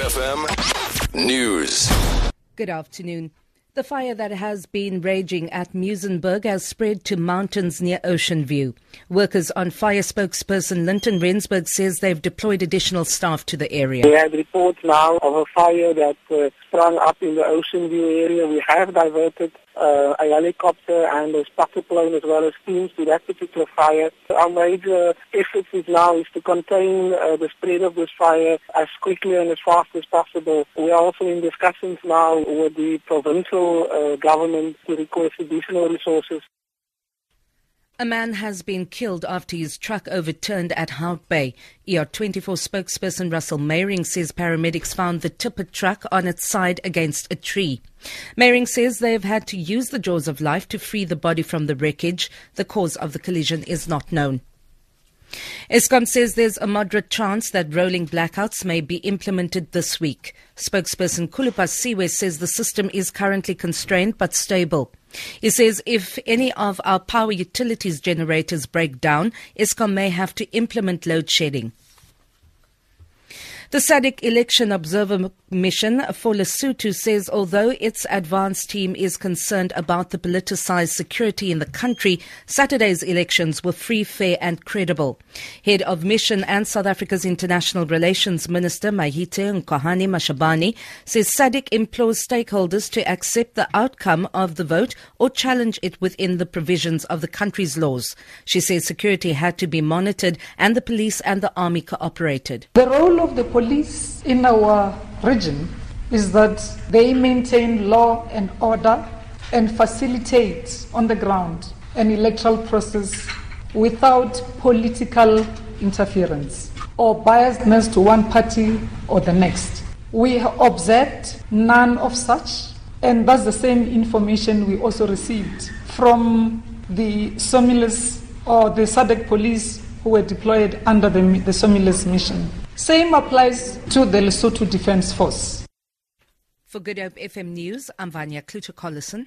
FM News. Good afternoon. The fire that has been raging at Muizenberg has spread to mountains near Ocean View. Working on Fire spokesperson Linton Rensberg says they've deployed additional staff to the area. We have reports now of a fire that uh, sprung up in the Ocean View area. We have diverted uh, a helicopter and a spotter plane as well as teams to that particular fire. Our major effort is now is to contain uh, the spread of this fire as quickly and as fast as possible. We are also in discussions now with the provincial uh, government to request additional resources. A man has been killed after his truck overturned at Hout Bay. ER24 spokesperson Russell Meiring says paramedics found the tipper truck on its side against a tree. Meiring says they have had to use the jaws of life to free the body from the wreckage. The cause of the collision is not known. Eskom says there's a moderate chance that rolling blackouts may be implemented this week. Spokesperson Khulu Phasiwe says the system is currently constrained but stable. He says if any of our power utilities generators break down, Eskom may have to implement load shedding. The SADC election observer mission for Lesotho says although its advance team is concerned about the politicized security in the country, Saturday's elections were free, fair and credible. Head of mission and South Africa's International Relations Minister Maite Nkoana-Mashabane says SADC implores stakeholders to accept the outcome of the vote or challenge it within the provisions of the country's laws. She says security had to be monitored and the police and the army cooperated. The role of the police in our region is that they maintain law and order and facilitate on the ground an electoral process without political interference or biasness to one party or the next. We observed none of such, and that's the same information we also received from the SOMILES or the SADC police who were deployed under the, the SOMILES mission. Same applies to the Lesotho Defense Force. For Good Hope FM News, I'm Vanya Kluter-Collison.